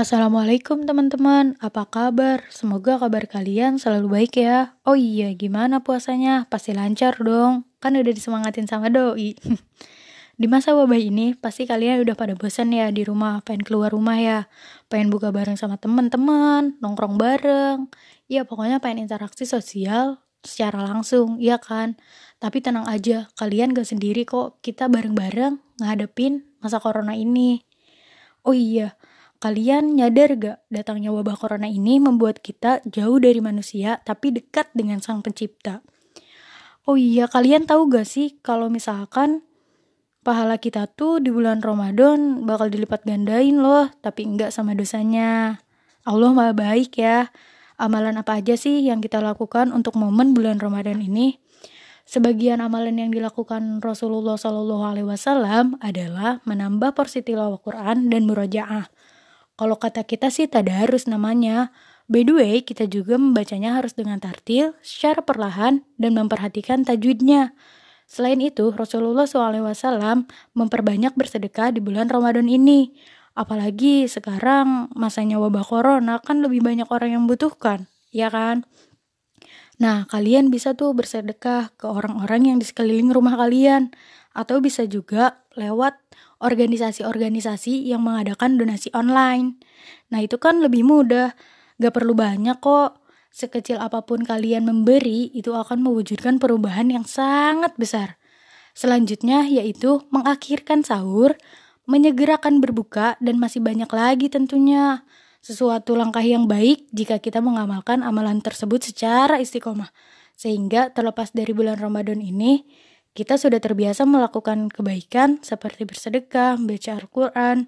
Assalamualaikum teman-teman, apa kabar? Semoga kabar kalian selalu baik ya. Oh iya, gimana puasanya? Pasti lancar dong, kan udah disemangatin sama doi. di masa wabah ini, pasti kalian udah pada bosan ya di rumah, pengen keluar rumah ya, pengen buka bareng sama teman-teman, nongkrong bareng. Ya pokoknya pengen interaksi sosial secara langsung, iya kan? Tapi tenang aja, kalian gak sendiri kok, kita bareng-bareng ngadepin masa corona ini. Oh iya, Kalian nyadar gak datangnya wabah corona ini membuat kita jauh dari manusia tapi dekat dengan sang pencipta? Oh iya, kalian tahu gak sih kalau misalkan pahala kita tuh di bulan Ramadan bakal dilipat gandain loh, tapi enggak sama dosanya. Allah maha baik ya. Amalan apa aja sih yang kita lakukan untuk momen bulan Ramadan ini? Sebagian amalan yang dilakukan Rasulullah Wasallam adalah menambah porsi tilawah Quran dan murojaah. Kalau kata kita sih tadarus namanya. By the way, kita juga membacanya harus dengan tartil, secara perlahan, dan memperhatikan tajwidnya. Selain itu, Rasulullah SAW memperbanyak bersedekah di bulan Ramadan ini. Apalagi sekarang masanya wabah corona kan lebih banyak orang yang membutuhkan, ya kan? Nah, kalian bisa tuh bersedekah ke orang-orang yang di sekeliling rumah kalian. Atau bisa juga lewat organisasi-organisasi yang mengadakan donasi online. Nah, itu kan lebih mudah. Gak perlu banyak kok. Sekecil apa pun kalian memberi, itu akan mewujudkan perubahan yang sangat besar. Selanjutnya yaitu mengakhirkan sahur, menyegerakan berbuka, dan masih banyak lagi tentunya. Sesuatu langkah yang baik jika kita mengamalkan amalan tersebut secara istiqomah. Sehingga terlepas dari bulan Ramadan ini, kita sudah terbiasa melakukan kebaikan seperti bersedekah, membaca Al-Quran.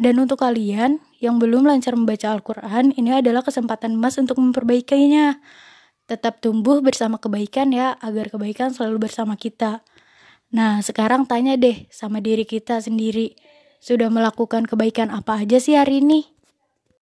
Dan untuk kalian yang belum lancar membaca Al-Quran, ini adalah kesempatan emas untuk memperbaikinya. Tetap tumbuh bersama kebaikan ya, agar kebaikan selalu bersama kita. Nah, sekarang tanya deh sama diri kita sendiri, sudah melakukan kebaikan apa aja sih hari ini?